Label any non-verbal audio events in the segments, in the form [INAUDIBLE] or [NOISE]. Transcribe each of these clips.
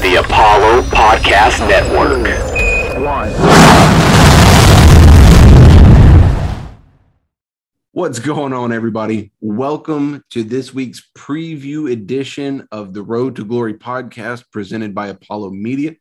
the Apollo Podcast Network. What's going on, everybody? Welcome to this week's preview edition of the Road to Glory podcast presented by Apollo Media.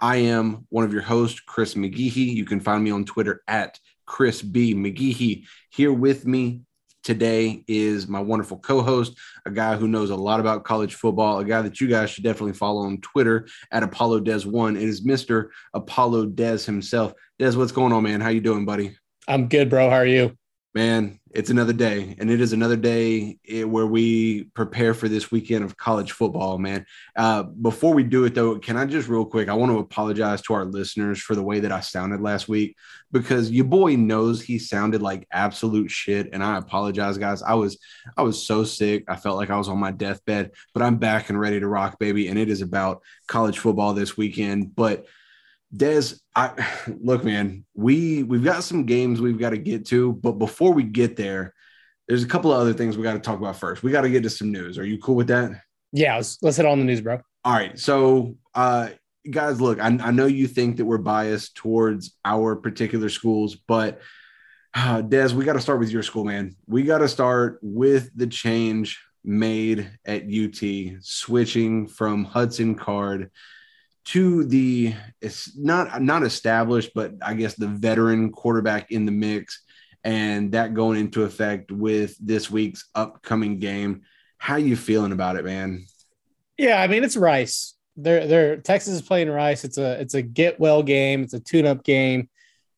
I am one of your hosts, Chris McGeehee. You can find me on Twitter at Chris B. McGeehee. Here with me today is my wonderful co-host, a guy who knows a lot about college football, a guy that you guys should definitely follow on Twitter at Apollo Des One. It is Mr. Apollo Des himself. Des, what's going on, man? How you doing, buddy? I'm good, bro. How are you? man, it's another day, and it is another day eh, where we prepare for this weekend of college football, man. Uh, before we do it, though, can I just real quick? I want to apologize to our listeners for the way that I sounded last week because your boy knows he sounded like absolute shit, and I apologize, guys. I was I was so sick, I felt like I was on my deathbed, but I'm back and ready to rock, baby. And it is about college football this weekend, but Des, I [SIGHS] look, man, we we've got some games we've got to get to, but before we get there, there's a couple of other things we got to talk about first. We got to get to some news. Are you cool with that? Yeah, let's, let's hit on the news, bro. All right. So, uh, guys, look, I, I know you think that we're biased towards our particular schools, but uh, Des, we got to start with your school, man. We got to start with the change made at UT, switching from Hudson Card to the it's not not established, but I guess the veteran quarterback in the mix, and that going into effect with this week's upcoming game. How you feeling about it, man? Yeah, I mean it's Rice. They're they're Texas is playing Rice. It's a it's a get well game. It's a tune up game.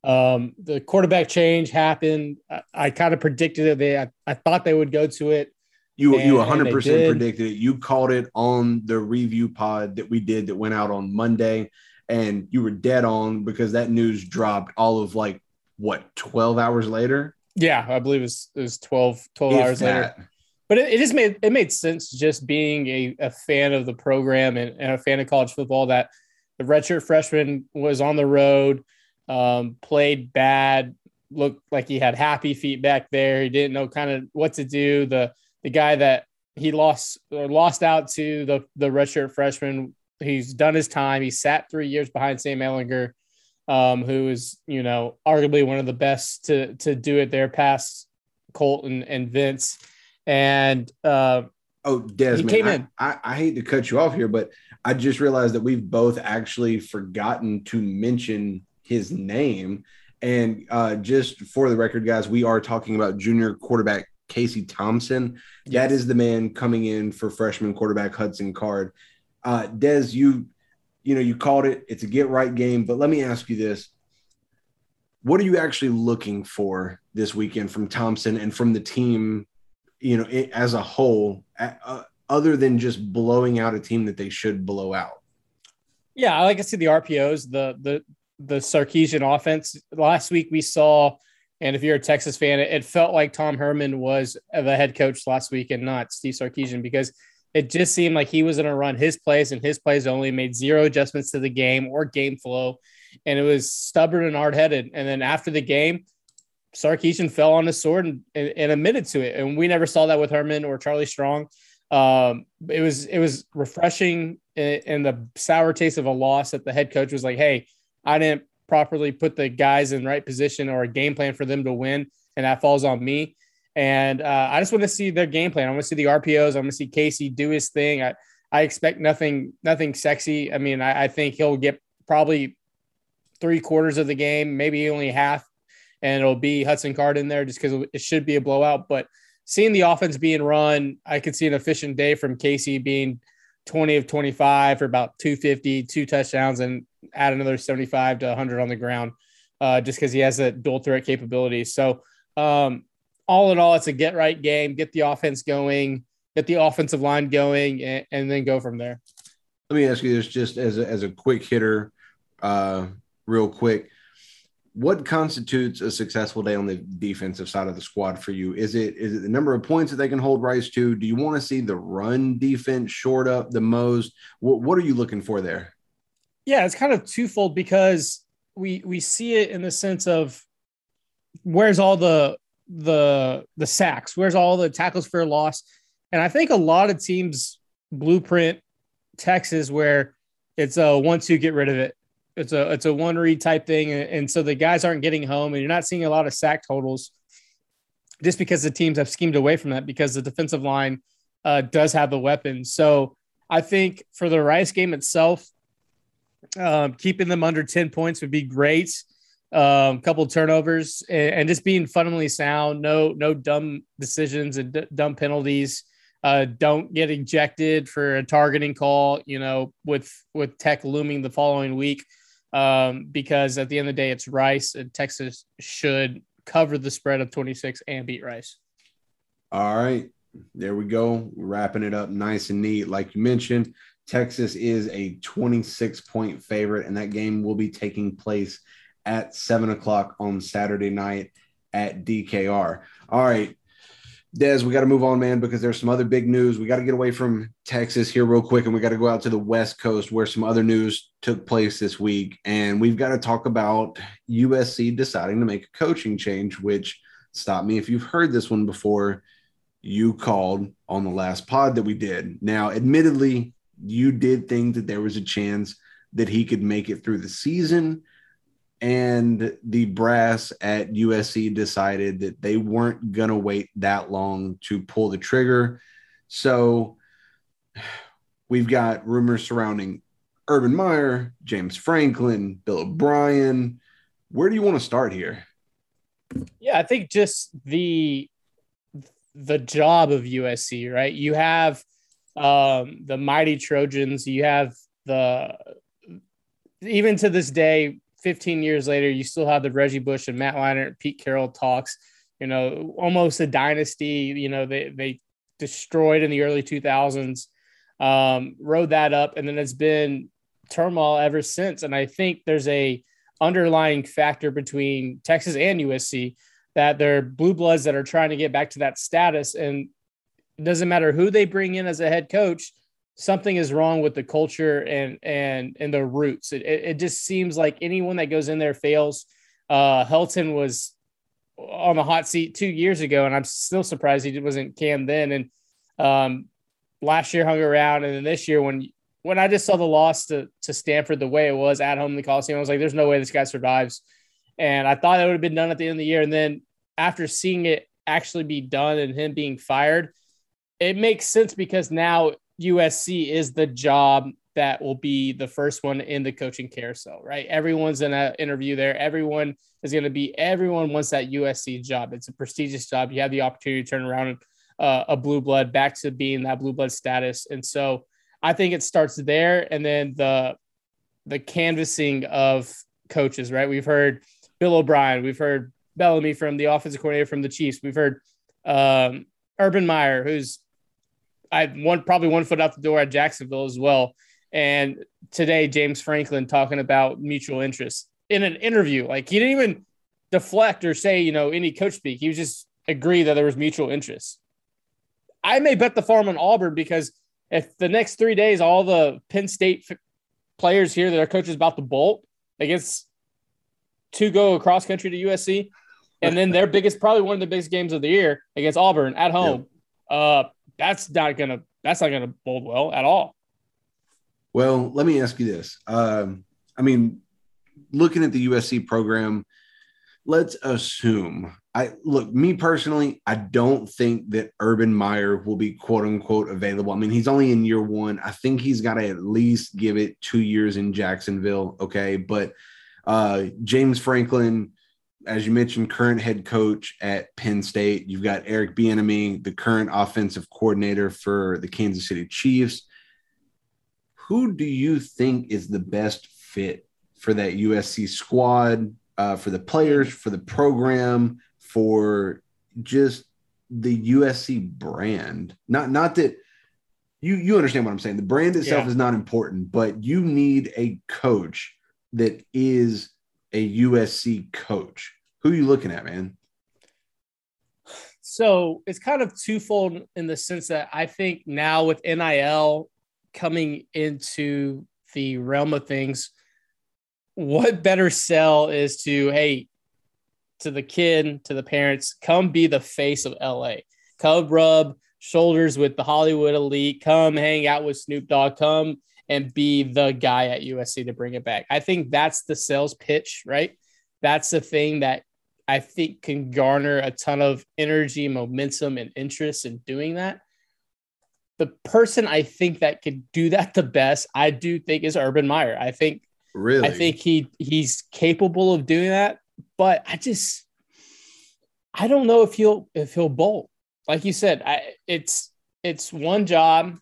Um, the quarterback change happened. I, I kind of predicted it. They I, I thought they would go to it. You and, you 100 percent predicted it. You called it on the review pod that we did that went out on Monday, and you were dead on because that news dropped all of like what 12 hours later. Yeah, I believe it was, it was 12, 12 hours that. later. But it, it, just made it made sense just being a, a fan of the program and, and a fan of college football that the redshirt freshman was on the road, um, played bad, looked like he had happy feet back there. He didn't know kind of what to do. The the guy that he lost or lost out to the the redshirt freshman. He's done his time. He sat three years behind Sam Ehlinger, um, who is you know arguably one of the best to to do it there past Colt and, and Vince. And uh, oh, Desmond, came in. I, I hate to cut you off here, but I just realized that we've both actually forgotten to mention his name. And uh, just for the record, guys, we are talking about junior quarterback Casey Thompson. Yes. That is the man coming in for freshman quarterback Hudson Card. Uh, Des, you you know you called it. It's a get right game, but let me ask you this: What are you actually looking for this weekend from Thompson and from the team? You know, it, as a whole, uh, other than just blowing out a team that they should blow out. Yeah, I like to see the RPOs, the the the Sarkisian offense. Last week we saw and if you're a Texas fan, it, felt like Tom Herman was the head coach last week and not Steve Sarkisian because it just seemed like he was going to run his plays and his plays only made zero adjustments to the game or game flow. And it was stubborn and hard headed. And then after the game, Sarkisian fell on his sword and, and, and, admitted to it. And we never saw that with Herman or Charlie Strong. Um, it was it was refreshing and the sour taste of a loss that the head coach was like, "Hey, I didn't properly put the guys in the right position or a game plan for them to win, and that falls on me. And uh, I just want to see their game plan. I want to see the RPOs. I want to see Casey do his thing. I, I expect nothing nothing sexy. I mean, I, I think he'll get probably three quarters of the game, maybe only half, and it'll be Hudson Card in there just because it should be a blowout. But seeing the offense being run, I could see an efficient day from Casey being 20 of 25 for about 250, two touchdowns, and add another 75 to 100 on the ground uh, just because he has a dual threat capability. So, um, all in all, it's a get right game, get the offense going, get the offensive line going, and, and then go from there. Let me ask you this just as a, as a quick hitter, uh, real quick what constitutes a successful day on the defensive side of the squad for you? Is it is it the number of points that they can hold Rice to? Do you want to see the run defense short up the most? What what are you looking for there? Yeah, it's kind of twofold because we we see it in the sense of where's all the the the sacks, where's all the tackles for loss, and I think a lot of teams blueprint Texas where it's a one two get rid of it. It's a it's a one read type thing, and, and so the guys aren't getting home, and you're not seeing a lot of sack totals, just because the teams have schemed away from that because the defensive line uh, does have the weapons. So I think for the Rice game itself, um, keeping them under ten points would be great. Um, a couple turnovers and, and, just being fundamentally sound. No no dumb decisions and d- dumb penalties. Uh, don't get ejected for a targeting call. You know, with with Tech looming the following week, um, because at the end of the day, it's Rice and Texas should cover the spread of 26 and beat Rice. All right, there we go. Wrapping it up nice and neat. Like you mentioned, Texas is a 26 point favorite, and that game will be taking place at seven o'clock on Saturday night at DKR. All right, Des, we got to move on, man, because there's some other big news. We got to get away from Texas here real quick, and we got to go out to the West Coast where some other news took place this week. And we've got to talk about USC deciding to make a coaching change, which stop me if you've heard this one before. You called on the last pod that we did. Now, admittedly, you did think that there was a chance that he could make it through the season and the brass at USC decided that they weren't going to wait that long to pull the trigger. So we've got rumors surrounding Urban Meyer, James Franklin, Bill O'Brien. Where do you want to start here? Yeah, I think just the the job of USC, right? You have um, the mighty Trojans, you have the even to this day, 15 years later, you still have the Reggie Bush and Matt Leinart, Pete Carroll talks, you know, almost a dynasty, you know, they, they destroyed in the early 2000s, um, rode that up. And then it's been turmoil ever since. And I think there's a underlying factor between Texas and USC that they're blue bloods that are trying to get back to that status. And it doesn't matter who they bring in as a head coach, something is wrong with the culture and and and the roots. It, it, it just seems like anyone that goes in there fails. Uh, Helton was on the hot seat two years ago, and I'm still surprised he wasn't Cam then. And um, last year hung around, and then this year when when I just saw the loss to to Stanford the way it was at home in the Coliseum, I was like, "There's no way this guy survives." And I thought that would have been done at the end of the year, and then after seeing it actually be done and him being fired, it makes sense because now USC is the job that will be the first one in the coaching carousel, right? Everyone's in an interview there. Everyone is going to be, everyone wants that USC job. It's a prestigious job. You have the opportunity to turn around uh, a blue blood back to being that blue blood status. And so I think it starts there. And then the, the canvassing of coaches, right? We've heard Bill O'Brien, we've heard Bellamy from the offensive coordinator from the Chiefs. We've heard um, Urban Meyer, who's I one probably one foot out the door at Jacksonville as well. And today, James Franklin talking about mutual interest in an interview. Like he didn't even deflect or say, you know, any coach speak. He was just agree that there was mutual interest. I may bet the farm on Auburn because if the next three days, all the Penn State f- players here that are coaches about to bolt against to go across country to USC, and then their biggest, probably one of the biggest games of the year against Auburn at home. Yep. Uh, that's not gonna that's not gonna bold well at all. Well, let me ask you this. Um, I mean, looking at the USC program, let's assume I look me personally, I don't think that Urban Meyer will be quote unquote available. I mean, he's only in year one. I think he's got to at least give it two years in Jacksonville. Okay. But uh James Franklin, as you mentioned, current head coach at Penn State. You've got Eric Bieniemy, the current offensive coordinator for the Kansas City Chiefs. Who do you think is the best fit for that USC squad, uh, for the players, for the program, for just the USC brand? Not not that you you understand what I'm saying. The brand itself yeah. is not important, but you need a coach that is a USC coach. Who are you looking at, man? So it's kind of twofold in the sense that I think now with NIL coming into the realm of things, what better sell is to, hey, to the kid, to the parents, come be the face of LA. Come rub shoulders with the Hollywood elite. Come hang out with Snoop Dogg. Come and be the guy at USC to bring it back. I think that's the sales pitch, right? That's the thing that I think can garner a ton of energy, momentum, and interest in doing that. The person I think that could do that the best, I do think, is Urban Meyer. I think Really? I think he he's capable of doing that, but I just I don't know if he'll if he'll bolt. Like you said, I it's it's one job.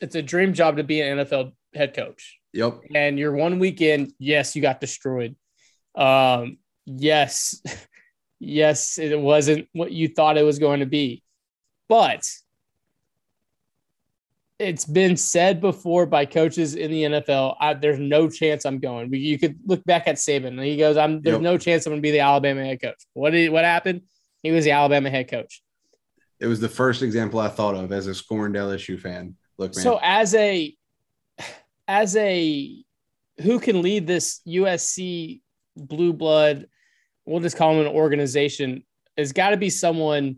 It's a dream job to be an NFL head coach. Yep. And you're one weekend, yes, you got destroyed. Um, yes, [LAUGHS] yes, it wasn't what you thought it was going to be. But it's been said before by coaches in the NFL. I, there's no chance I'm going. You could look back at Saban, and he goes, "I'm there's Yep. no chance I'm going to be the Alabama head coach." What did what happened? He was the Alabama head coach. It was the first example I thought of as a scorned LSU fan. Look, man. So as a as a who can lead this USC blue blood, we'll just call them an organization, has got to be someone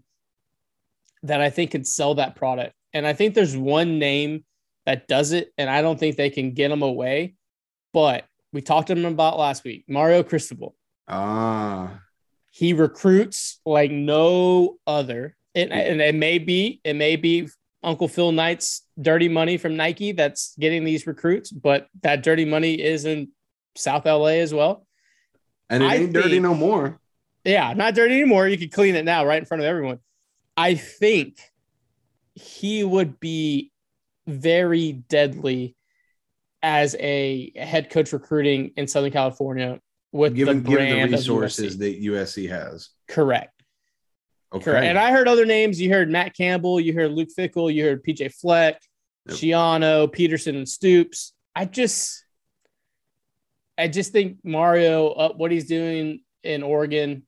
that I think can sell that product. And I think there's one name that does it, and I don't think they can get him away. But we talked to him about last week, Mario Cristobal. ah, He recruits like no other. And, and it may be, it may be Uncle Phil Knight's dirty money from Nike that's getting these recruits, but that dirty money is in South LA as well. and it I ain't dirty no more. Yeah, not dirty anymore. You can clean it now right in front of everyone. I think he would be very deadly as a head coach recruiting in Southern California with Given, the given brand the of resources that USC has. Correct. Okay. Correct. And I heard other names. You heard Matt Campbell, you heard Luke Fickell, you heard PJ Fleck, Yep. Schiano, Peterson, and Stoops. I just, I just think Mario, uh, what he's doing in Oregon,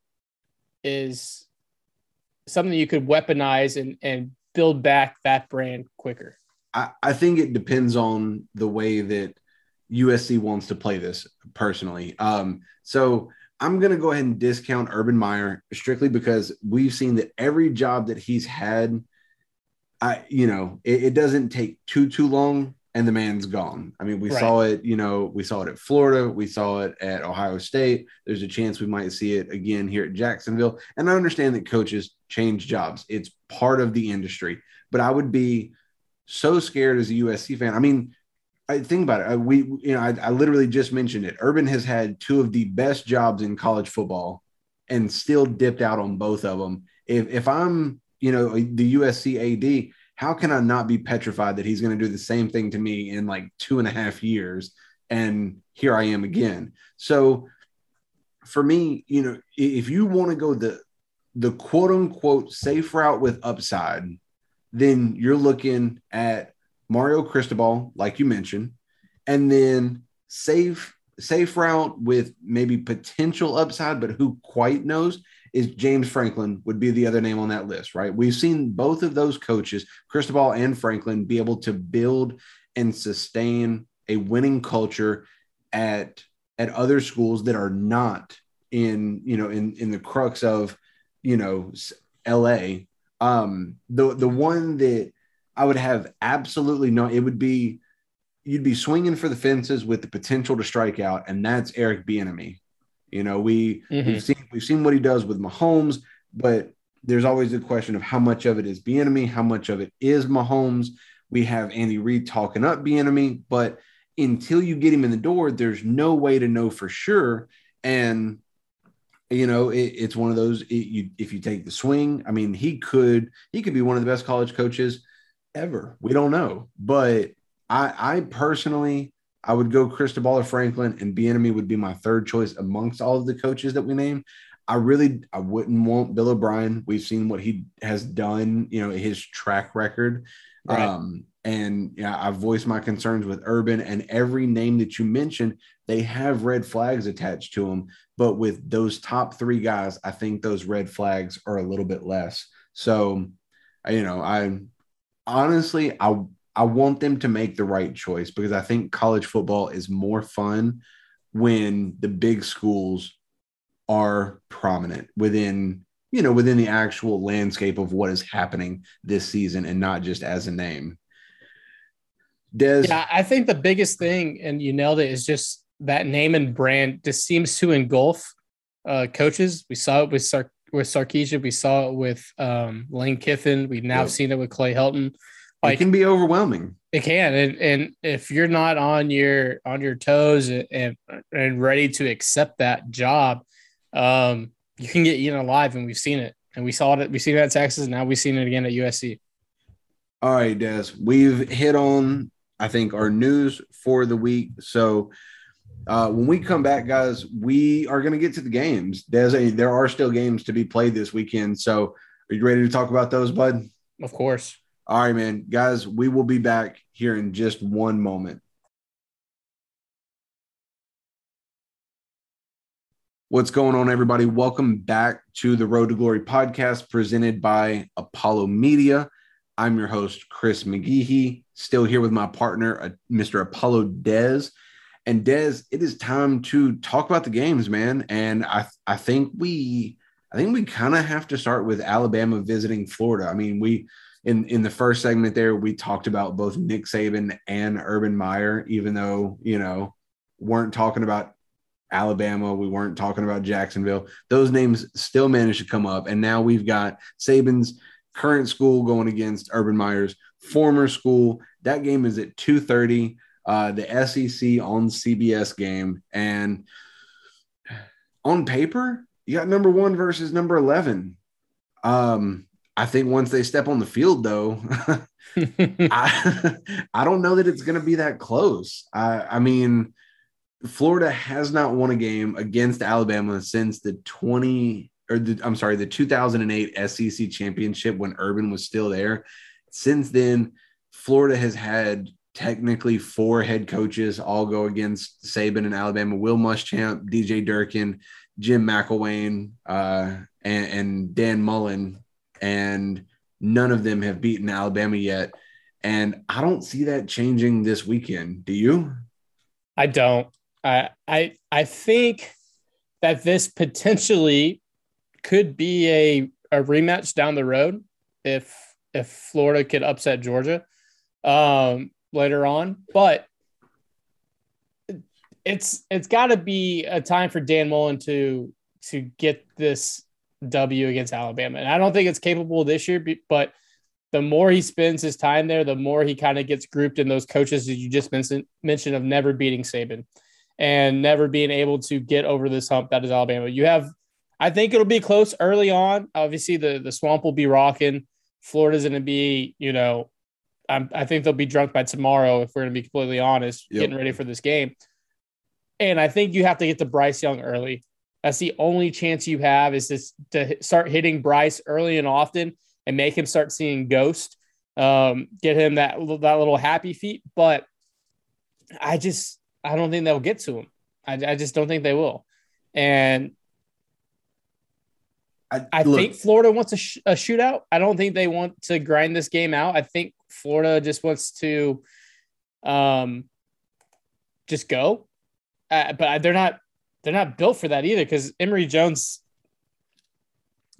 is something you could weaponize and and build back that brand quicker. I, I think it depends on the way that USC wants to play this personally. Um, so I'm going to go ahead and discount Urban Meyer strictly because we've seen that every job that he's had, I, you know, it, it doesn't take too, too long and the man's gone. I mean, we Right. saw it, you know, we saw it at Florida, we saw it at Ohio State. There's a chance we might see it again here at Jacksonville. And I understand that coaches change jobs, it's part of the industry, but I would be so scared as a USC fan. I mean, I think about it. I, we, you know, I, I literally just mentioned it. Urban has had two of the best jobs in college football, and still dipped out on both of them. If if I'm, you know, the USC AD, how can I not be petrified that he's going to do the same thing to me in like two and a half years? And here I am again. So for me, you know, if you want to go the the quote unquote safe route with upside, then you're looking at Mario Cristobal, like you mentioned, and then safe safe route with maybe potential upside, but who quite knows is James Franklin would be the other name on that list, right? We've seen both of those coaches, Cristobal and Franklin, be able to build and sustain a winning culture at at other schools that are not in you know in in the crux of you know LA. Um, the the one that I would have absolutely no, it would be you'd be swinging for the fences with the potential to strike out, and that's Eric Bieniemy. You know, we Mhm. we've seen we've seen what he does with Mahomes, but there's always the question of how much of it is Bieniemy, how much of it is Mahomes. We have Andy Reid talking up Bieniemy, but until you get him in the door, there's no way to know for sure. And you know, it, it's one of those. It, you if you take the swing, I mean, he could he could be one of the best college coaches ever. We don't know, but I I personally I would go Cristobal or Franklin, and Bieniemy would be my third choice amongst all of the coaches that we name. I really I wouldn't want Bill O'Brien. We've seen what he has done, you know, his track record. Right. Um, and yeah, I voiced my concerns with Urban and every name that you mentioned, they have red flags attached to them. But with those top three guys, I think those red flags are a little bit less. So, you know, I honestly, I I want them to make the right choice because I think college football is more fun when the big schools are prominent within you know within the actual landscape of what is happening this season and not just as a name Des, Yeah, I think the biggest thing, and you nailed it, is just that name and brand just seems to engulf uh, coaches. We saw it with Sar- with Sarkisian. We saw it with um, Lane Kiffin. We've now Yep. seen it with Clay Helton. it can be overwhelming. it can, and, and if you're not on your on your toes and and, and ready to accept that job, um, you can get eaten alive, and we've seen it. And we saw it. We've seen it at Texas. Now we've seen it again at USC. All right, Des, we've hit on, I think, our news for the week. So uh, when we come back, guys, we are going to get to the games. Des, there are still games to be played this weekend. So are you ready to talk about those, bud? Of course. All right, man. Guys, we will be back here in just one moment. What's going on, everybody? Welcome back to the Road to Glory podcast presented by Apollo Media. I'm your host, Chris McGeehee, still here with my partner, uh, Mr. Apollo Dez. And Dez, it is time to talk about the games, man. And I, I think we, I think we kind of have to start with Alabama visiting Florida. I mean, we, in in the first segment there, we talked about both Nick Saban and Urban Meyer, even though you know weren't talking about Alabama, we weren't talking about Jacksonville. Those names still managed to come up, and now we've got Saban's current school going against Urban Meyer's former school. That game is at two thirty. Uh, the SEC on CBS game, and on paper, you got number one versus number eleven. Um, I think once they step on the field, though, [LAUGHS] I I don't know that it's going to be that close. I I mean, Florida has not won a game against Alabama since the 20 or the, I'm sorry, the 2008 SEC championship when Urban was still there. Since then, Florida has had technically four head coaches all go against Saban and Alabama, Will Muschamp, DJ Durkin, Jim McElwain, uh, and, and Dan Mullen, and none of them have beaten Alabama yet. And I don't see that changing this weekend. Do you? I don't. I I I think that this potentially could be a, a rematch down the road if if Florida could upset Georgia um, later on. But it's it's got to be a time for Dan Mullen to to get this W against Alabama, and I don't think it's capable this year. But the more he spends his time there, the more he kind of gets grouped in those coaches that you just mentioned mentioned of never beating Saban and never being able to get over this hump that is Alabama. You have, I think it'll be close early on. Obviously, the the swamp will be rocking. Florida's going to be, you know, I'm, I think they'll be drunk by tomorrow if we're going to be completely honest, Yep. getting ready for this game. And I think you have to get to Bryce Young early. That's the only chance you have is this to start hitting Bryce early and often and make him start seeing ghost. Um, get him that that little happy feet. But I just I don't think they'll get to him. I, I just don't think they will. And I look, think Florida wants a, sh- a shootout. I don't think they want to grind this game out. I think Florida just wants to um, just go. Uh, but they're not they're not built for that either because Emory Jones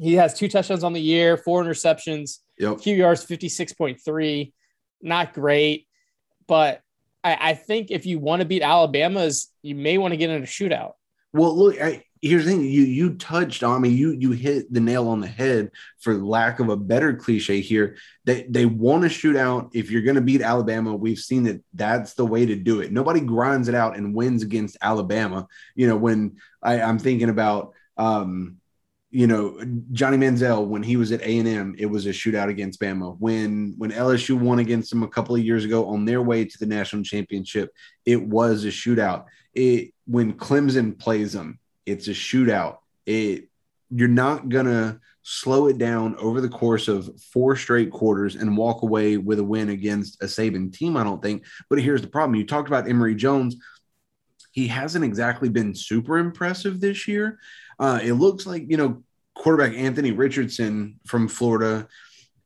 he has two touchdowns on the year, four interceptions. Yep. QBR's 56.3, not great. But I, I think if you want to beat Alabama's, you may want to get in a shootout. Well, look, I, here's the thing: you you touched on. I mean, you you hit the nail on the head. For lack of a better cliche, here they they want to shoot out. If you're going to beat Alabama, we've seen that that's the way to do it. Nobody grinds it out and wins against Alabama. You know, when I, I'm thinking about. Um, you know Johnny Manziel when he was at A and M, it was a shootout against Bama. When when LSU won against them a couple of years ago on their way to the national championship, it was a shootout. It when Clemson plays them, it's a shootout. It you're not gonna slow it down over the course of four straight quarters and walk away with a win against a Saban team. I don't think. But here's the problem: you talked about Emory Jones. He hasn't exactly been super impressive this year. Uh, it looks like you know quarterback Anthony Richardson from Florida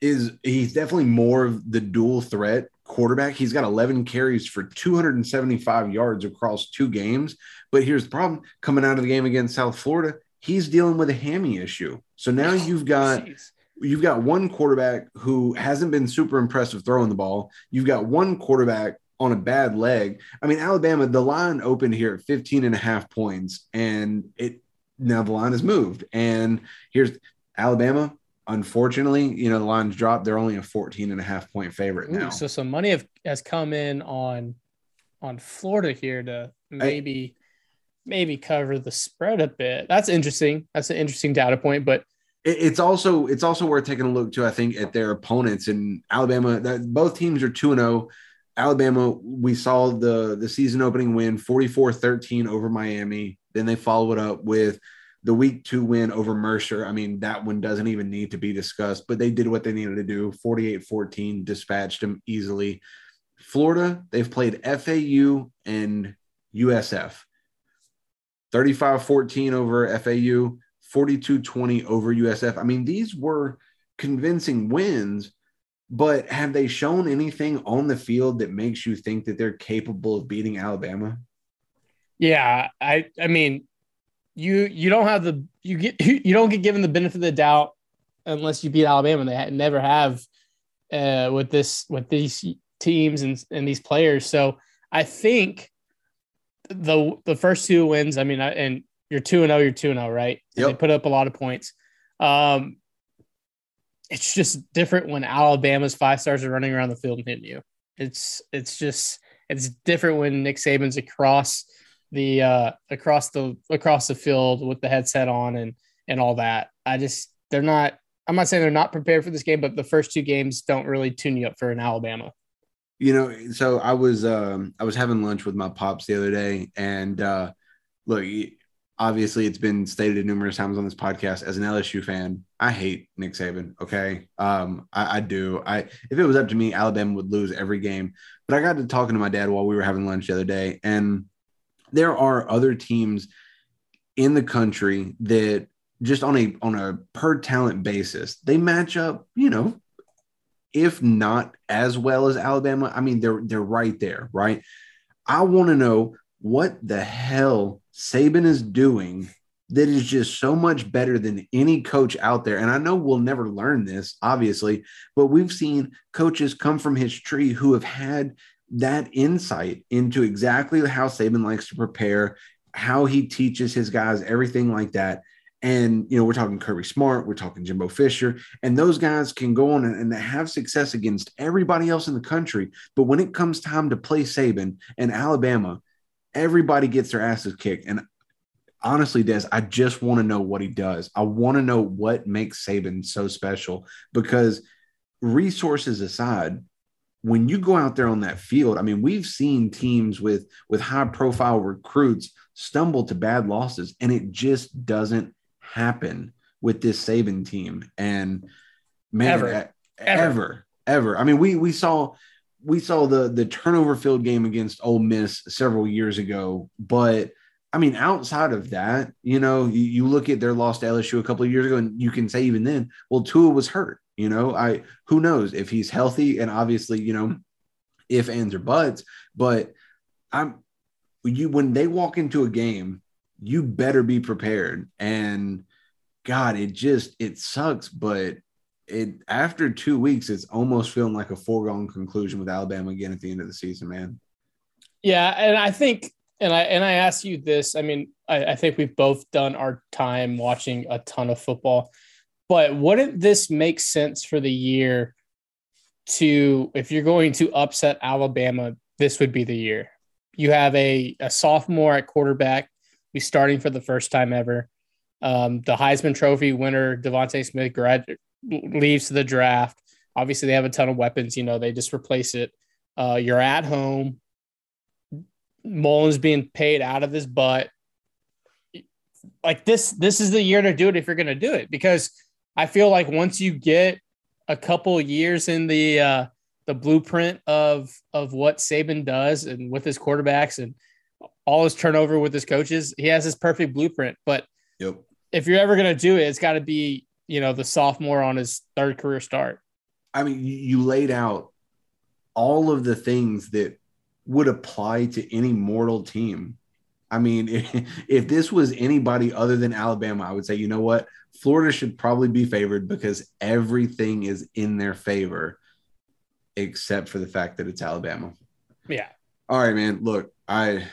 is he's definitely more of the dual threat quarterback. He's got 11 carries for 275 yards across two games. But here's the problem: coming out of the game against South Florida, he's dealing with a hammy issue. So now oh, you've got Jeez. you've got one quarterback who hasn't been super impressive throwing the ball. You've got one quarterback on a bad leg. I mean, Alabama, the line opened here at 15 and a half points, and it now the line has moved. And here's Alabama. Unfortunately, you know, the line's dropped. They're only a 14 and a half point favorite now. So some money have, has come in on on Florida here to maybe maybe cover the spread a bit. That's interesting. That's an interesting data point, but it's also it's also worth taking a look too. I think at their opponents in Alabama. That both teams are two and zero. Oh. Alabama, we saw the the season opening win 44-13 over Miami. Then they followed up with the week two win over Mercer. I mean, that one doesn't even need to be discussed, but they did what they needed to do 48 14, dispatched them easily. Florida, they've played FAU and USF 35 14 over FAU, 42 20 over USF. I mean, these were convincing wins, but have they shown anything on the field that makes you think that they're capable of beating Alabama? Yeah, I I mean, you you don't have the you get [LAUGHS] you don't get given the benefit of the doubt unless you beat Alabama. They never have uh, with this with these teams and and these players. So I think the the first two wins. I mean, I, and you're two and zero. Oh, you're two and zero, oh, right? Yep. They put up a lot of points. Um, it's just different when Alabama's five stars are running around the field and hitting you. It's it's just it's different when Nick Saban's across the uh, across the across the field with the headset on and and all that. I just they're not. I'm not saying they're not prepared for this game, but the first two games don't really tune you up for an Alabama. You know, so I was um, I was having lunch with my pops the other day, and uh, look, obviously it's been stated numerous times on this podcast. As an LSU fan, I hate Nick Saban. Okay, um, I, I do. I if it was up to me, Alabama would lose every game. But I got to talking to my dad while we were having lunch the other day, and there are other teams in the country that just on a on a per talent basis they match up you know if not as well as Alabama. I mean they're they're right there right? I want to know what the hell Saban is doing that is just so much better than any coach out there. And I know we'll never learn this obviously but we've seen coaches come from his tree who have had that insight into exactly how Saban likes to prepare, how he teaches his guys, everything like that. And, you know, we're talking Kirby Smart, we're talking Jimbo Fisher, and those guys can go on and, have success against everybody else in the country. But when it comes time to play Saban and Alabama, everybody gets their asses kicked. And honestly, Des, I just want to know what he does. I want to know what makes Saban so special because resources aside, when you go out there on that field, I mean, we've seen teams with with high profile recruits stumble to bad losses, and it just doesn't happen with this Saban team. And man, ever, ever, ever, ever. I mean, we we saw we saw the the turnover filled game against Ole Miss several years ago, but I mean, outside of that, you know, you, you look at their loss to LSU a couple of years ago, and you can say even then, well, Tua was hurt. You know, I who knows if he's healthy and obviously, you know, if ands or buts, but I'm you when they walk into a game, you better be prepared. And God, it just it sucks, but it after two weeks, it's almost feeling like a foregone conclusion with Alabama again at the end of the season, man. Yeah, and I think and I and I ask you this. I mean, I, I think we've both done our time watching a ton of football. But wouldn't this make sense for the year to, if you're going to upset Alabama, this would be the year? You have a, a sophomore at quarterback who's starting for the first time ever. Um, the Heisman Trophy winner, DeVonta Smith, grad, leaves to the draft. Obviously, they have a ton of weapons. You know, they just replace it. Uh, you're at home. Mullen's being paid out of his butt. Like this, this is the year to do it if you're going to do it because I feel like once you get a couple years in the uh, the blueprint of of what Saban does and with his quarterbacks and all his turnover with his coaches, he has his perfect blueprint. But yep. if you're ever going to do it, it's got to be you know the sophomore on his third career start. I mean, you laid out all of the things that would apply to any mortal team. I mean, if, [LAUGHS] if this was anybody other than Alabama, I would say, you know what? Florida should probably be favored because everything is in their favor, except for the fact that it's Alabama. Yeah, All right, man. Look, I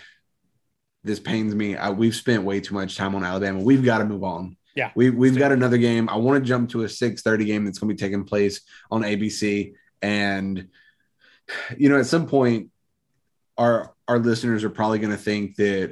this pains me. I, we've spent way too much time on Alabama. We've got to move on. Yeah. We we've got another game. I want to jump to a 6:30 game that's going to be taking place on ABC and you know, at some point our our listeners are probably going to think that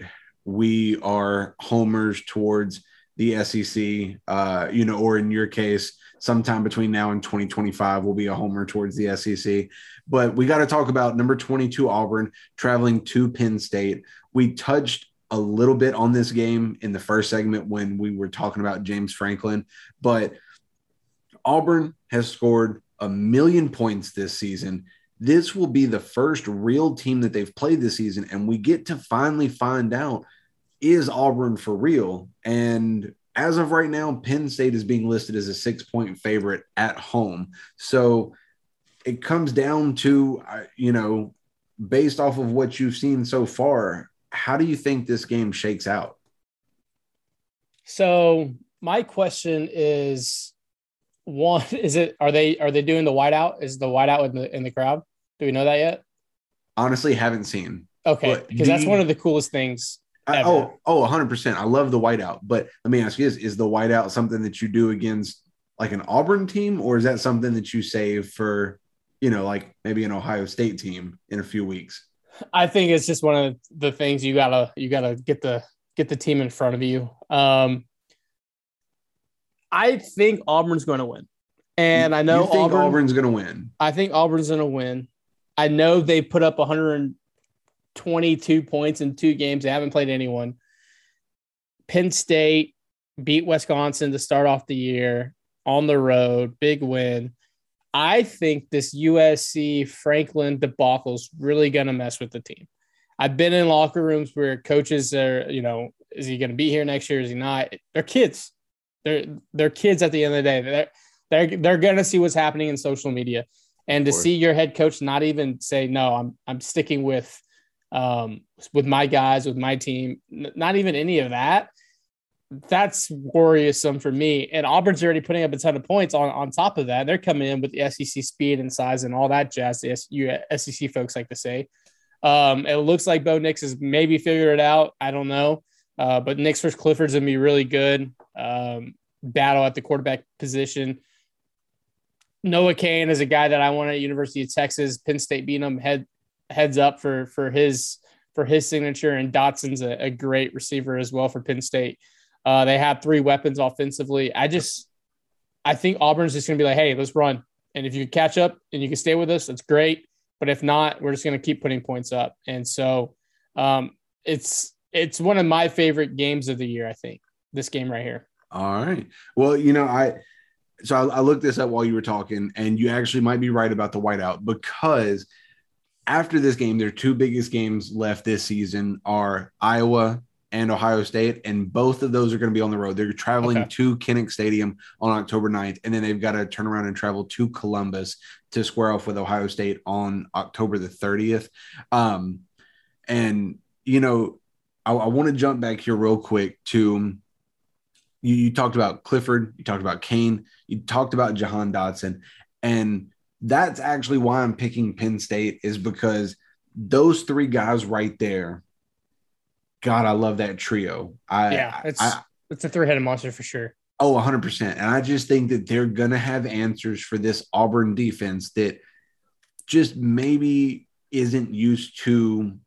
we are homers towards the SEC, uh, you know, or in your case, sometime between now and 2025 will be a homer towards the SEC. But we got to talk about number 22 Auburn traveling to Penn State. We touched a little bit on this game in the first segment when we were talking about James Franklin, but Auburn has scored a million points this season. This will be the first real team that they've played this season, and we get to finally find out is Auburn for real? And as of right now, Penn State is being listed as a six point favorite at home. So it comes down to, uh, you know, based off of what you've seen so far, how do you think this game shakes out? So my question is one [LAUGHS] is it are they are they doing the whiteout is the whiteout in the in the crowd do we know that yet honestly haven't seen okay because that's one of the coolest things I, oh, oh, 100%. I love the whiteout. But let me ask you this is the whiteout something that you do against like an Auburn team, or is that something that you save for, you know, like maybe an Ohio State team in a few weeks? I think it's just one of the things you gotta you gotta get the get the team in front of you. Um, I think Auburn's going to win, and I know Auburn, Auburn's going to win. I think Auburn's going to win. I know they put up 100 22 points in two games. They haven't played anyone. Penn State beat Wisconsin to start off the year on the road, big win. I think this USC Franklin debacle is really going to mess with the team. I've been in locker rooms where coaches are, you know, is he going to be here next year? Is he not? They're kids. They're they're kids at the end of the day. They're they're they're going to see what's happening in social media, and to see your head coach not even say no, I'm I'm sticking with um, with my guys, with my team, not even any of that. That's worrisome for me. And Auburn's already putting up a ton of points on, on top of that. They're coming in with the SEC speed and size and all that jazz, the SEC folks like to say. Um, it looks like Bo Nix has maybe figured it out. I don't know. Uh, but Nix versus Clifford's going to be really good. Um, battle at the quarterback position. Noah Cain is a guy that I want at University of Texas. Penn State beat him head heads up for for his for his signature. And Dotson's a, a great receiver as well for Penn State. Uh, they have three weapons offensively. I just I think Auburn's just going to be like, hey, let's run. And if you catch up and you can stay with us, that's great. But if not, we're just going to keep putting points up. And so um, it's it's one of my favorite games of the year. I think this game right here. All right. Well, you know, I so I, I looked this up while you were talking, and you actually might be right about the whiteout because after this game, their two biggest games left this season are Iowa and Ohio State, and both of those are going to be on the road. They're traveling okay. to Kinnick Stadium on October 9th, and then they've got to turn around and travel to Columbus to square off with Ohio State on October the 30th. Um, and, you know, I, I want to jump back here real quick to you, you talked about Clifford, you talked about Cain, you talked about Jahan Dotson, and that's actually why I'm picking Penn State is because those three guys right there. God, I love that trio. I yeah, it's I, it's a three-headed monster for sure. Oh, 100%. And I just think that they're going to have answers for this Auburn defense that just maybe isn't used to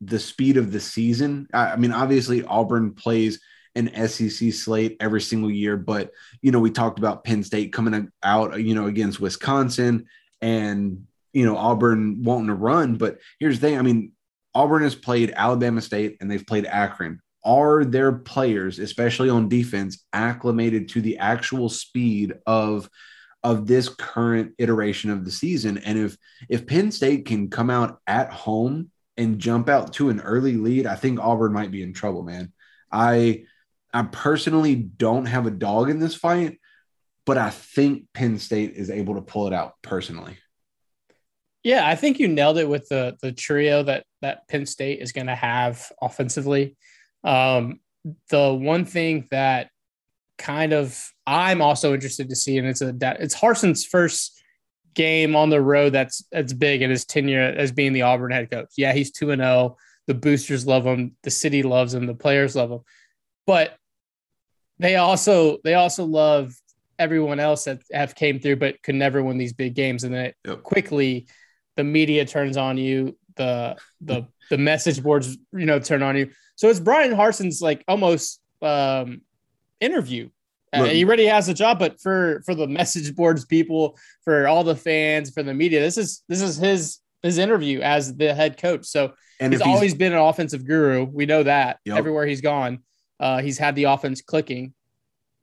the speed of the season. I, I mean, obviously, Auburn plays – an SEC slate every single year. But, you know, we talked about Penn State coming out, you know, against Wisconsin and, you know, Auburn wanting to run. But here's the thing I mean, Auburn has played Alabama State and they've played Akron. Are their players, especially on defense, acclimated to the actual speed of of this current iteration of the season? And if if Penn State can come out at home and jump out to an early lead, I think Auburn might be in trouble, man. I I personally don't have a dog in this fight, but I think Penn State is able to pull it out personally. Yeah, I think you nailed it with the the trio that that Penn State is going to have offensively. Um, the one thing that kind of I'm also interested to see, and it's a it's Harsin's first game on the road that's that's big in his tenure as being the Auburn head coach. Yeah, he's 2 and 0. The boosters love him, the city loves him, the players love him. But they also they also love everyone else that have came through but could never win these big games and then Yep. quickly the media turns on you, the the the message boards, you know, turn on you. So it's Bryan Harsin's like almost um interview. Uh, he already has a job, but for for the message boards people, for all the fans, for the media, this is this is his his interview as the head coach. So And he's he's, always been an offensive guru. We know that Yep. everywhere he's gone, uh, he's had the offense clicking.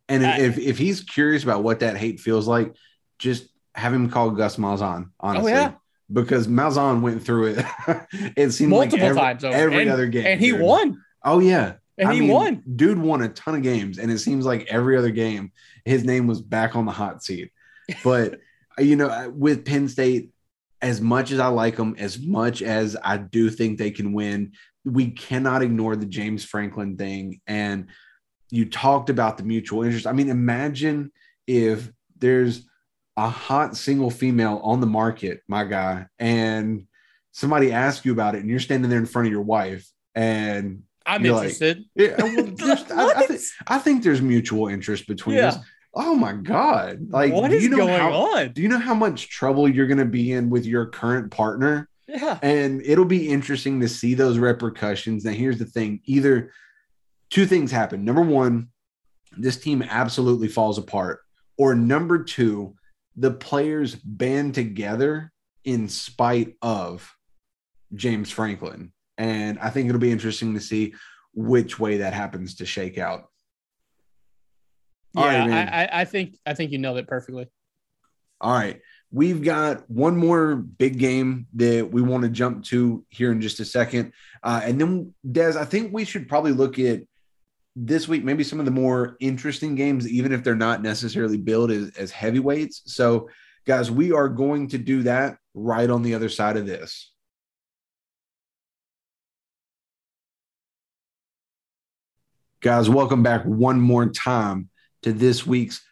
and I- if if he's curious about what that hate feels like, just have him call Gus Malzahn. Honestly, Oh, yeah. because Malzahn went through it. [LAUGHS] it seemed Multiple like every, times over. every And- other game, and he dude. won, Oh yeah, and I he mean, won. Dude won a ton of games, and it seems like every other game, his name was back on the hot seat. But [LAUGHS] you know, with Penn State, as much as I like them, as much as I do think they can win, we cannot ignore the James Franklin thing. And you talked about the mutual interest. I mean, imagine if there's a hot single female on the market, my guy, and somebody asks you about it, and you're standing there in front of your wife, and I'm you're like, interested. yeah, well, [LAUGHS] I, I, What? think, I think there's mutual interest between Yeah. us. Oh my god! Like, what do you know going how, on? Do you know how much trouble you're going to be in with your current partner? Yeah. And it'll be interesting to see those repercussions. Now, here's the thing: either two things happen. Number one, this team absolutely falls apart, or number two, the players band together in spite of James Franklin. And I think it'll be interesting to see which way that happens to shake out. All Yeah, right. I, I, I think I think you nailed it perfectly. All right. We've got one more big game that we want to jump to here in just a second. Uh, and then, Des, I think we should probably look at this week, maybe some of the more interesting games, even if they're not necessarily billed as, as heavyweights. So, guys, we are going to do that right on the other side of this. Guys, welcome back one more time to this week's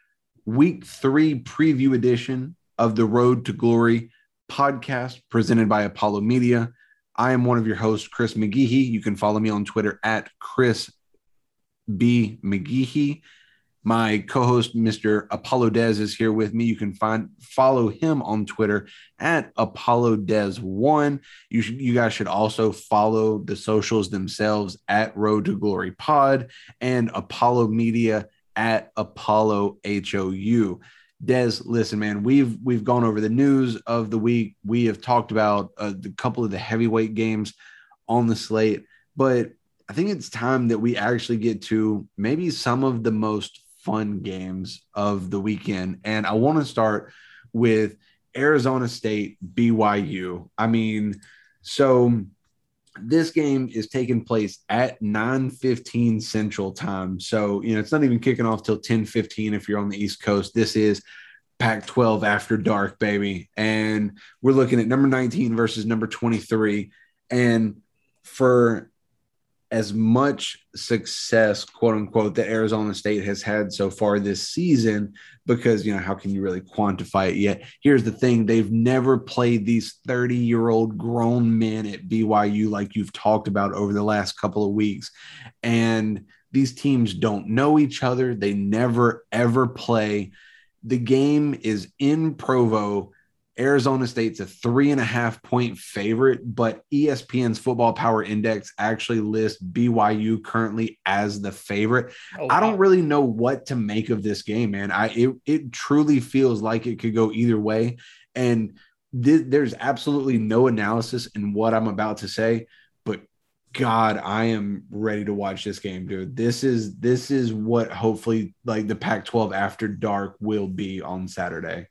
week three preview edition of the Road to Glory podcast presented by Apollo Media. I am one of your hosts, Chris McGeehee. You can follow me on Twitter at Chris B. McGeehee. My co-host, Mr. Apollo Dez, is here with me. You can find follow him on Twitter at Apollo Dez One. You should, you guys should also follow the socials themselves at Road to Glory Pod and Apollo Media at Apollo HOU. Des, listen, man, we've we've gone over the news of the week. We have talked about uh, a couple of the heavyweight games on the slate, but I think it's time that we actually get to maybe some of the most fun games of the weekend. And I want to start with Arizona State BYU. I mean, so this game is taking place at 9:15 Central Time. So, you know, it's not even kicking off till 10:15 if you're on the East Coast. This is Pac-12 after dark, baby. And we're looking at number 19 versus number 23 and for as much success, quote unquote, that Arizona State has had so far this season, because, you know, how can you really quantify it yet? Here's the thing they've never played these 30 year old grown men at BYU, like you've talked about over the last couple of weeks. And these teams don't know each other, they never, ever play. The game is in Provo. Arizona State's a three and a half point favorite, but ESPN's Football Power Index actually lists BYU currently as the favorite. Oh, I don't really know what to make of this game, man. I it, it truly feels like it could go either way, and th- there's absolutely no analysis in what I'm about to say, but God, I am ready to watch this game, dude. This is this is what hopefully like the Pac-12 after dark will be on Saturday.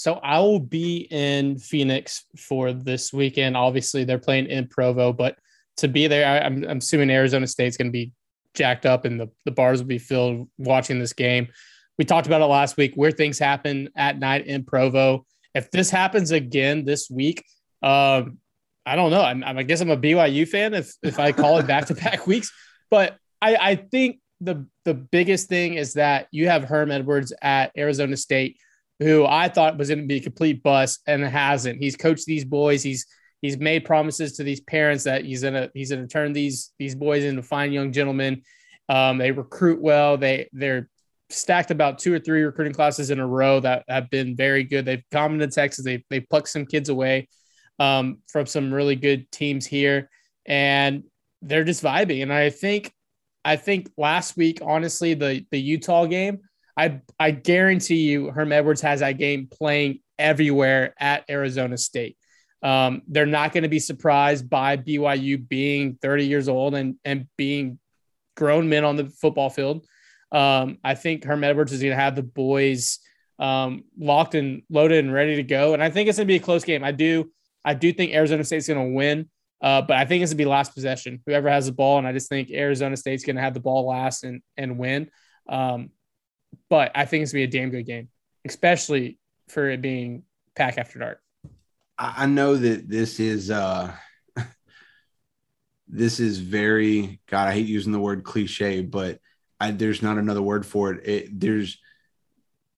So I will be in Phoenix for this weekend. Obviously, they're playing in Provo, but to be there, I, I'm, I'm assuming Arizona State's going to be jacked up and the, the bars will be filled watching this game. We talked about it last week where things happen at night in Provo. If this happens again this week, um, I don't know. I'm, I guess I'm a BYU fan if if I call it back to [LAUGHS] back weeks, but I, I think the the biggest thing is that you have Herm Edwards at Arizona State who I thought was going to be a complete bust and hasn't. He's coached these boys. He's he's made promises to these parents that he's gonna he's gonna turn these these boys into fine young gentlemen. Um, they recruit well. They they're stacked about two or three recruiting classes in a row that have been very good. They've come into Texas. They they plucked some kids away um, from some really good teams here, and they're just vibing. And I think I think last week, honestly, the the Utah game, I I guarantee you, Herm Edwards has that game playing everywhere at Arizona State. Um, they're not going to be surprised by BYU being 30 years old and and being grown men on the football field. Um, I think Herm Edwards is going to have the boys um, locked and loaded and ready to go, and I think it's going to be a close game. I do, I do think Arizona State's going to win, uh, but I think it's going to be last possession. Whoever has the ball, and I just think Arizona State's going to have the ball last and and win. Um, but I think it's to be a damn good game, especially for it being Pac after dark. I know that this is uh [LAUGHS] this is very God. I hate using the word cliche, but I, there's not another word for it. it. There's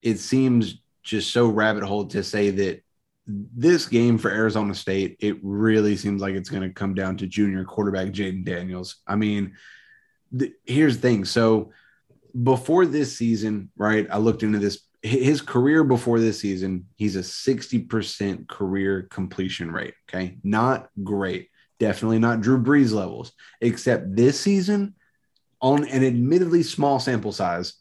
it seems just so rabbit hole to say that this game for Arizona State, it really seems like it's going to come down to junior quarterback Jayden Daniels. I mean, here's the thing. So before this season, right, I looked into this. His career before this season, he's a 60% career completion rate. Okay. Not great. Definitely not Drew Brees levels, except this season, on an admittedly small sample size,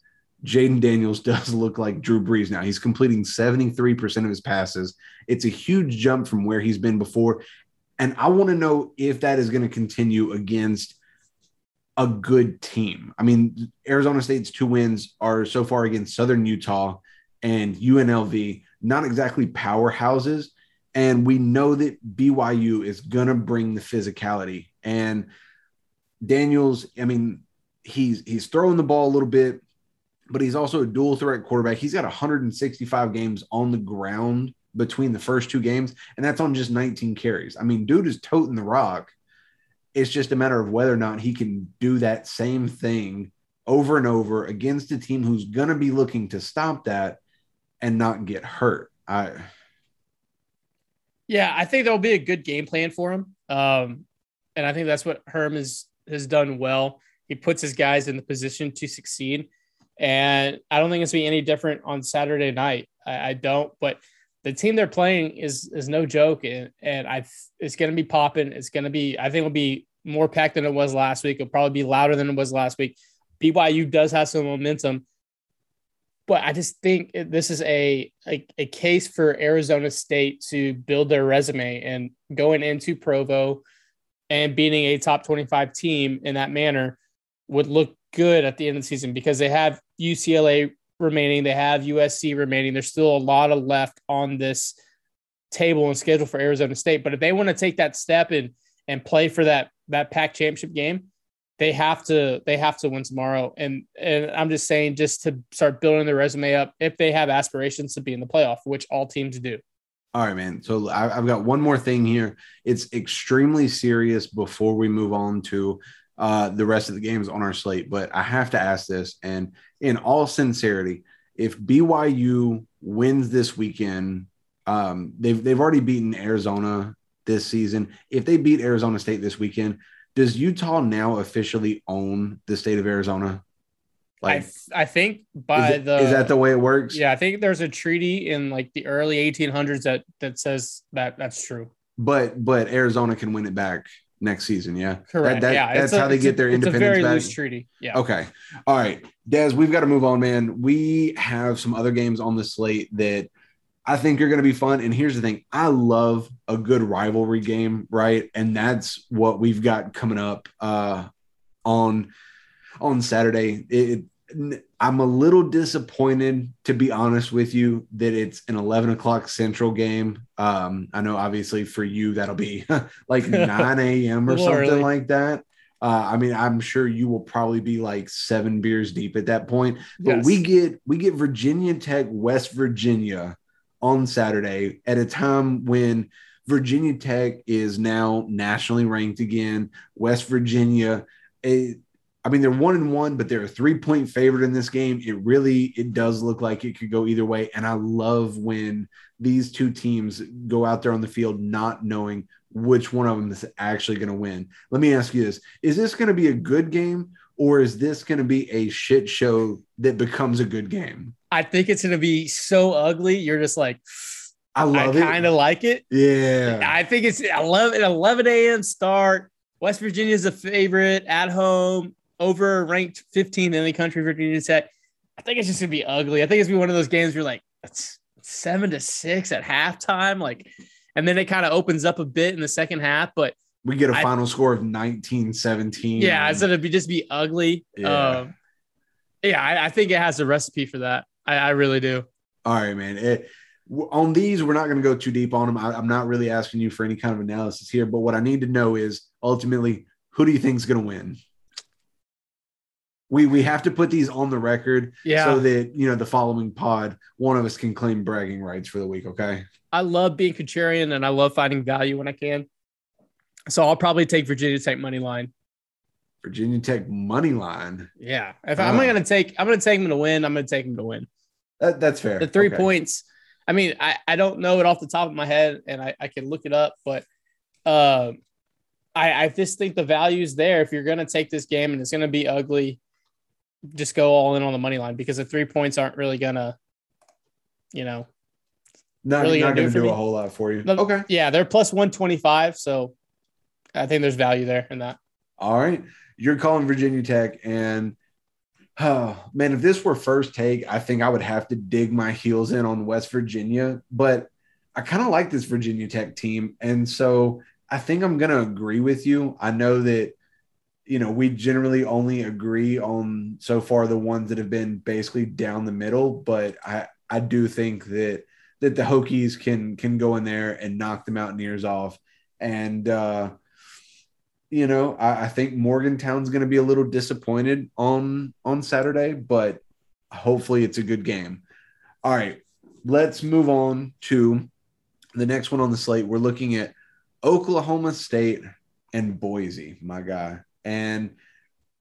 Jayden Daniels [LAUGHS] does look like Drew Brees now. He's completing 73% of his passes. It's a huge jump from where he's been before. And I want to know if that is going to continue against a good team. I mean, Arizona State's two wins are so far against Southern Utah and UNLV, not exactly powerhouses. And we know that BYU is going to bring the physicality. And Daniels, I mean, he's he's throwing the ball a little bit, but he's also a dual threat quarterback. He's got 165 games on the ground between the first two games, and that's on just 19 carries. I mean, dude is toting the rock. It's just a matter of whether or not he can do that same thing over and over against a team who's going to be looking to stop that and not get hurt. I yeah, I think there'll be a good game plan for him. Um, and I think that's what Herm has has done well. He puts his guys in the position to succeed. And I don't think it's going to be any different on Saturday night. I, I, don't, but the team they're playing is is no joke. And, and I it's going to be popping. It's going to be, I think it'll be more packed than it was last week. It'll probably be louder than it was last week. BYU does have some momentum, but I just think this is a, a, a case for Arizona State to build their resume and going into Provo and beating a top 25 team in that manner would look good at the end of the season because they have UCLA remaining, they have USC remaining. There's still a lot of left on this table and schedule for Arizona State. But if they want to take that step and and play for that that Pac championship game, they have to they have to win tomorrow. And and I'm just saying just to start building their resume up if they have aspirations to be in the playoff, which all teams do. All right, man. So I, have got one more thing here. It's extremely serious before we move on to uh, the rest of the games on our slate. But I have to ask this, and in all sincerity, if BYU wins this weekend, um, they've they've already beaten Arizona this season. If they beat Arizona State this weekend, does Utah now officially own the state of Arizona? Like, I, I think by is it, the is that the way it works? Yeah, I think there's a treaty in like the early 1800s that that says that that's true. But but Arizona can win it back next season. Yeah, correct. That, that, yeah, that's how they get their a, independence. It's a very back. loose treaty. Yeah. Okay. All right, Des, we've got to move on, man. We have some other games on the slate that I think are going to be fun. And here's the thing: I love a good rivalry game, right? And that's what we've got coming up uh, on on Saturday. It, I'm a little disappointed, to be honest with you, that it's an 11 o'clock Central game. Um, I know, obviously, for you, that'll be [LAUGHS] like [LAUGHS] 9 a.m. or something early. like that. Uh, I mean, I'm sure you will probably be like seven beers deep at that point. But yes. we get we get Virginia Tech, West Virginia on Saturday at a time when Virginia Tech is now nationally ranked again. West Virginia, it, I mean, they're one and one, but they're a three point favorite in this game. It really, it does look like it could go either way. And I love when these two teams go out there on the field not knowing which one of them is actually going to win. Let me ask you this: Is this going to be a good game, or is this going to be a shit show that becomes a good game? I think it's going to be so ugly. You're just like, I love I love kind of like it. Yeah. I think it's 11, 11 a.m. start. West Virginia's a favorite at home over ranked 15th in the country, Virginia Tech. I think it's just gonna be ugly. I think it's gonna be one of those games where you're like it's seven to six at halftime, like, and then it kind of opens up a bit in the second half. But we get a I- final score of 19 17. yeah, it's gonna be just be ugly. Yeah. Um, yeah, I, I think it has a recipe for that. I, I really do. All right, man. It, on these, we're not going to go too deep on them. I, I'm not really asking you for any kind of analysis here, but what I need to know is ultimately, who do you think is going to win? We we have to put these on the record Yeah, so that you know the following pod, one of us can claim bragging rights for the week. Okay. I love being contrarian and I love finding value when I can. So I'll probably take Virginia Tech money line. Virginia Tech money line. Yeah, if I'm Ah. gonna take, I'm gonna take them to win. I'm gonna take them to win. That, that's fair. The three Okay. points. I mean, I, I don't know it off the top of my head, and I, I can look it up, but uh, I I just think the value is there. If you're gonna take this game and it's gonna be ugly, just go all in on the money line because the three points aren't really gonna, you know, Not, really not gonna do gonna for do a whole lot for you. No. Okay. yeah, they're plus one twenty five. So I think there's value there in that. All right. You're calling Virginia Tech. And oh, man, if this were first take, I think I would have to dig my heels in on West Virginia. But I kind of like this Virginia Tech team. And so I think I'm to agree with you. I know that, you know, we generally only agree on so far the ones that have been basically down the middle. But I, I do think that that the Hokies can can go in there and knock the Mountaineers off. And uh you know, I, I think Morgantown's going to be a little disappointed on on Saturday, but hopefully it's a good game. All right, let's move on to the next one on the slate. We're looking at Oklahoma State and Boise, my guy, and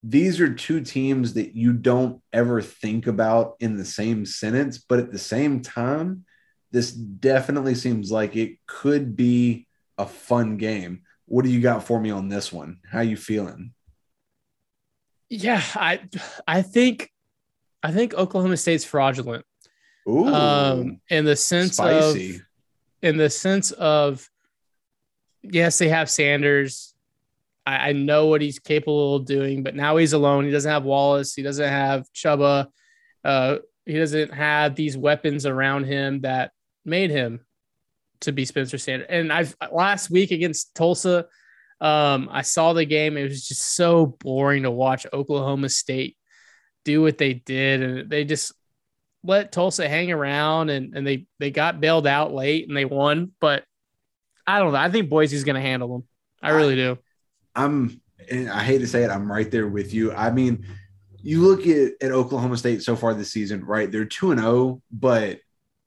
these are two teams that you don't ever think about in the same sentence, but at the same time, this definitely seems like it could be a fun game. What do you got for me on this one? How you feeling? Yeah, I I think I think Oklahoma State's fraudulent. Ooh, um, in the sense spicy. of in the sense of yes, they have Sanders. I, I know what he's capable of doing, but now he's alone. He doesn't have Wallace. He doesn't have Chuba. Uh, he doesn't have these weapons around him that made him to be Spencer Sanders. And I've last week against Tulsa, um, I saw the game. It was just so boring to watch Oklahoma State do what they did, and they just let Tulsa hang around and, and they they got bailed out late and they won. But I don't know. I think Boise's gonna handle them. I really do. I'm and I hate to say it, I'm right there with you. I mean, you look at, at Oklahoma State so far this season, right? They're 2 and 0, but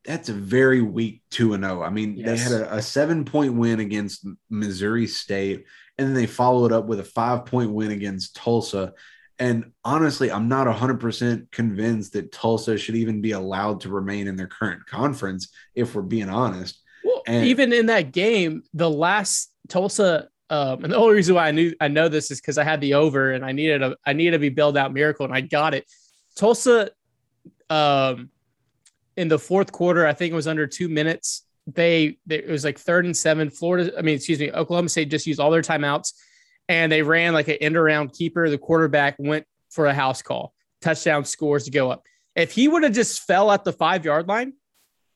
that's a very weak 2 and 0. I mean, they had a, a seven point win against Missouri State, and then they followed up with a five point win against Tulsa. And honestly, I'm not 100% convinced that Tulsa should even be allowed to remain in their current conference, if we're being honest. Well, And- even in that game, the last Tulsa, um, and the only reason why I knew I know this is because I had the over and I needed a I needed to be bailed out miracle and I got it. Tulsa, um, in the fourth quarter, I think it was under two minutes. They, they it was like third and seven. Florida, I mean, excuse me, Oklahoma State just used all their timeouts and they ran like an end around keeper. The quarterback went for a house call, touchdown scores to go up. If he would have just fell at the five yard line,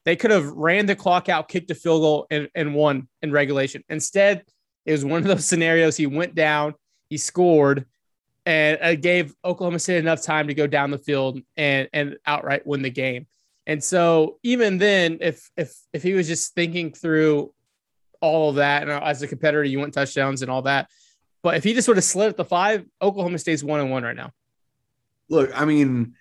they could have ran the clock out, kicked a field goal, and, and won in regulation. Instead, it was one of those scenarios. He went down, he scored, and it gave Oklahoma State enough time to go down the field and and outright win the game. And so even then, if if if he was just thinking through all of that, and uh, as a competitor, you want touchdowns and all that. But if he just would have slid at the five, Oklahoma State's one and one right now. look, I mean,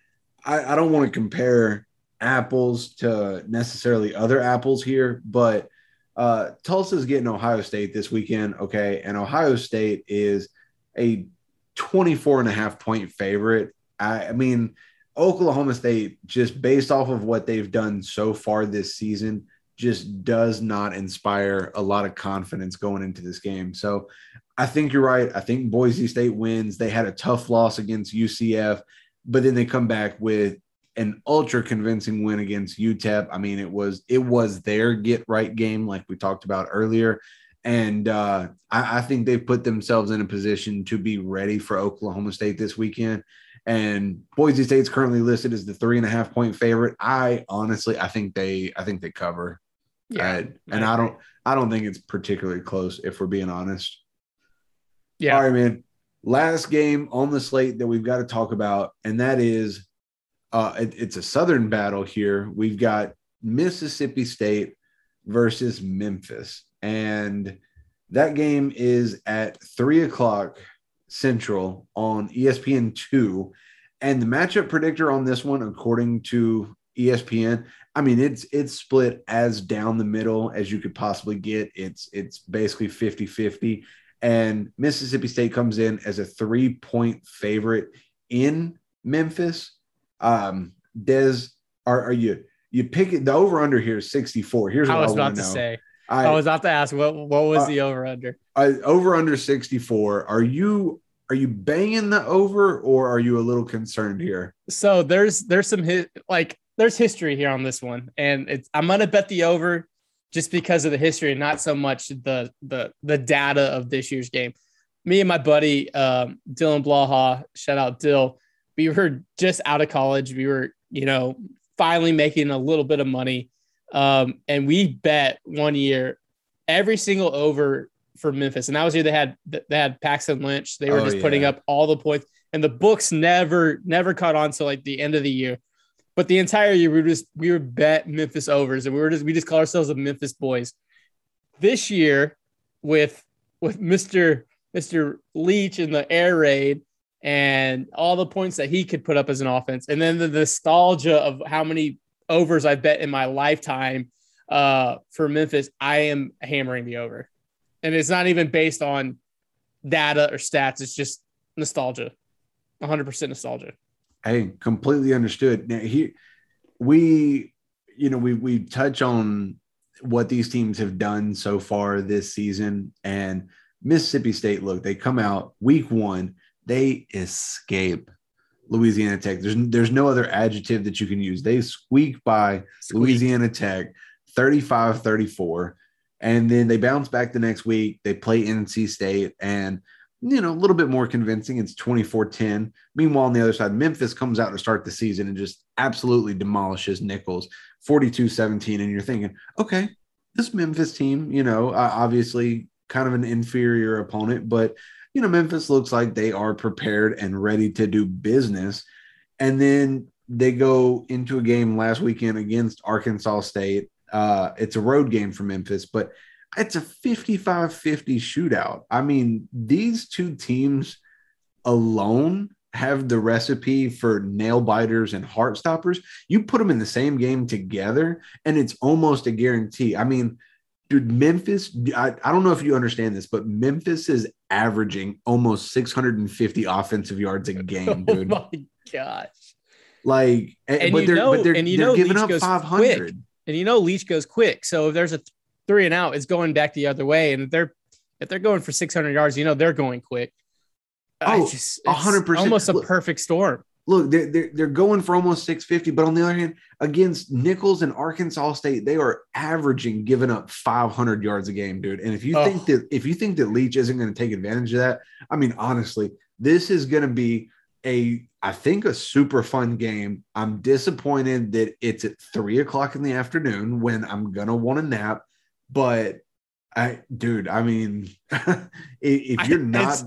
I, I don't want to compare apples to necessarily other apples here, but uh, Tulsa's getting Ohio State this weekend, okay? And Ohio State is a 24 and a half point favorite. I, I mean, Oklahoma State, just based off of what they've done so far this season, just does not inspire a lot of confidence going into this game. So I think you're right. I think Boise State wins. They had a tough loss against UCF, but then they come back with an ultra convincing win against UTEP. I mean, it was it was their get right game, like we talked about earlier. And uh, I, I think they've put themselves in a position to be ready for Oklahoma State this weekend. And Boise State's currently listed as the three and a half point favorite. I honestly, I think they, I think they cover. Yeah, and I, I don't, I don't think it's particularly close if we're being honest. Yeah. All right, man. Last game on the slate that we've got to talk about, and that is, uh, it, it's a Southern battle here. We've got Mississippi State versus Memphis, and that game is at three o'clock Central on ESPN two. And the matchup predictor on this one, according to ESPN, I mean it's it's split as down the middle as you could possibly get. It's it's basically 50-50. And Mississippi State comes in as a three-point favorite in Memphis. Um, Des, are, are you you pick it? The over under here is 64. Here's what I was I about to know. say. I, I was about to ask what what was Uh, the over under. I, over under 64. Are you are you banging the over or are you a little concerned here? So there's there's some hi- like there's history here on this one, and it's I'm gonna bet the over just because of the history, and not so much the the the data of this year's game. Me and my buddy um, Dylan Blaha, shout out Dill. We were just out of college. We were you know finally making a little bit of money, um, and we bet one year every single over for Memphis, and that was year they had they had Paxton Lynch. They were Oh, just putting up all the points, and the books never never caught on to like the end of the year. But the entire year we were just we were bet Memphis overs, and we were just we just call ourselves the Memphis boys. This year, with with Mister Mister Leach in the air raid and all the points that he could put up as an offense, and then the nostalgia of how many overs I've bet in my lifetime uh, for Memphis, I am hammering the over, and it's not even based on data or stats. It's just nostalgia, 100 percent nostalgia. Hey, completely understood. Now here we you know we we touch on what these teams have done so far this season and Mississippi State look, they come out week 1, they escape Louisiana Tech. There's there's no other adjective that you can use. They squeak by Louisiana Tech 35 34. And then they bounce back the next week. They play NC State and, you know, a little bit more convincing. It's 24 10. Meanwhile, on the other side, Memphis comes out to start the season and just absolutely demolishes Nicholls 42 17. And you're thinking, okay, this Memphis team, you know, uh, obviously kind of an inferior opponent, but, you know, Memphis looks like they are prepared and ready to do business. And then they go into a game last weekend against Arkansas State. Uh, it's a road game for Memphis, but it's a 55 50 shootout. I mean, these two teams alone have the recipe for nail biters and heart stoppers. You put them in the same game together, and it's almost a guarantee. I mean, dude, Memphis, I, I don't know if you understand this, but Memphis is averaging almost 650 offensive yards a [LAUGHS] oh game, Oh dude. my gosh. Like, And but you they're, know- but they're, and you they're know giving Leach up goes 500. quick. And you know Leach goes quick. So if there's a th- three and out, it's going back the other way. And if they're if they're going for 600 yards, you know they're going quick. Oh, just, a it's hundred percent. Almost a perfect storm. Look, they're, they're, they're going for almost 650, but on the other hand, against Nicholls and Arkansas State, they are averaging giving up 500 yards a game, dude. And if you Oh. think that if you think that Leach isn't going to take advantage of that, I mean, honestly, this is going to be a, I think, a super fun game. I'm disappointed that it's at three o'clock in the afternoon when I'm going to want to nap, but I, dude, I mean, [LAUGHS] if, if you're not it's-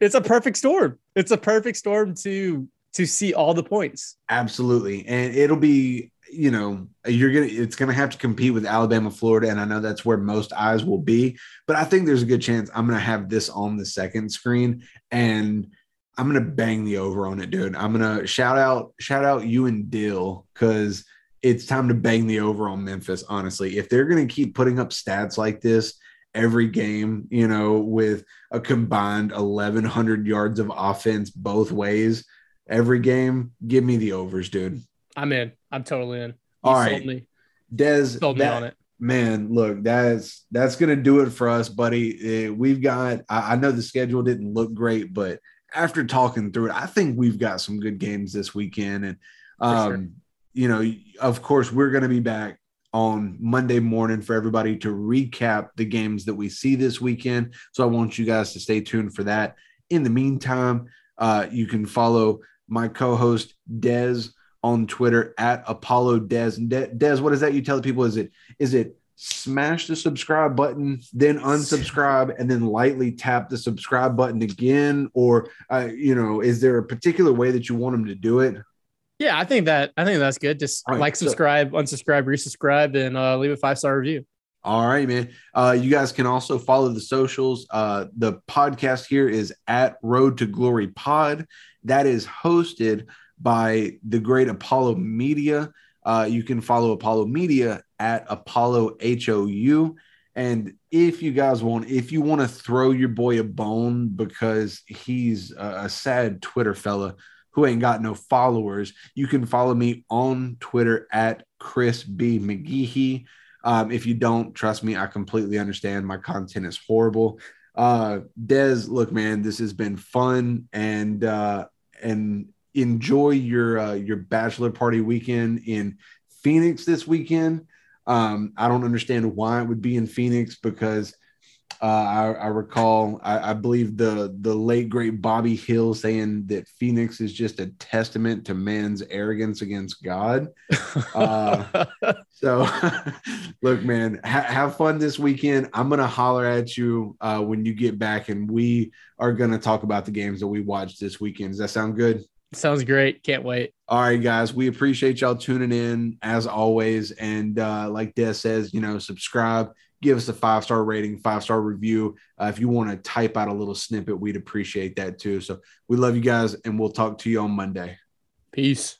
It's a perfect storm. It's a perfect storm to to see all the points. Absolutely. And it'll be, you know, you're going to, it's going to have to compete with Alabama, Florida. And I know that's where most eyes will be, but I think there's a good chance I'm going to have this on the second screen and I'm going to bang the over on it, dude. I'm going to shout out, shout out you and Dill because it's time to bang the over on Memphis. Honestly, if they're going to keep putting up stats like this every game, you know, with a combined 1,100 yards of offense both ways every game, give me the overs, dude. I'm in. I'm totally in. All right. Me. Des, sold that, me on it. Man, look, that's that's gonna do it for us, buddy. Uh, we've got. I, I know the schedule didn't look great, but after talking through it, I think we've got some good games this weekend. And um, sure. you know, of course, we're gonna be back on Monday morning for everybody to recap the games that we see this weekend. So I want you guys to stay tuned for that. In the meantime, uh, you can follow my co-host Dez on Twitter at Apollo Dez. De- Dez, what is that you tell the people? Is it is it smash the subscribe button, then unsubscribe, and then lightly tap the subscribe button again? Or uh, you know, is there a particular way that you want them to do it? Yeah, I think that I think that's good. Just right, like, subscribe, so, unsubscribe, resubscribe, and uh, leave a five star review. All right, man. Uh, you guys can also follow the socials. Uh, the podcast here is at Road to Glory Pod. That is hosted by the great Apollo Media. Uh, you can follow Apollo Media at Apollo HOU. And if you guys want, if you want to throw your boy a bone because he's a, a sad Twitter fella who ain't got no followers, you can follow me on Twitter at Chris B. McGeehee. Um, if you don't trust me, I completely understand. My content is horrible. Uh, Des, look, man, this has been fun, and uh, and enjoy your uh, your bachelor party weekend in Phoenix this weekend. Um, I don't understand why it would be in Phoenix because uh, I, I, recall, I, I, believe the the late great Bobby Hill saying that Phoenix is just a testament to man's arrogance against God. [LAUGHS] Uh, so, [LAUGHS] look, man, ha- have fun this weekend. I'm gonna holler at you uh, when you get back, and we are gonna talk about the games that we watched this weekend. Does that sound good? Sounds great. Can't wait. All right, guys. We appreciate y'all tuning in as always. And uh, like Des says, you know, subscribe, give us a five star rating, five star review. Uh, if you want to type out a little snippet, we'd appreciate that too. So we love you guys, and we'll talk to you on Monday. Peace.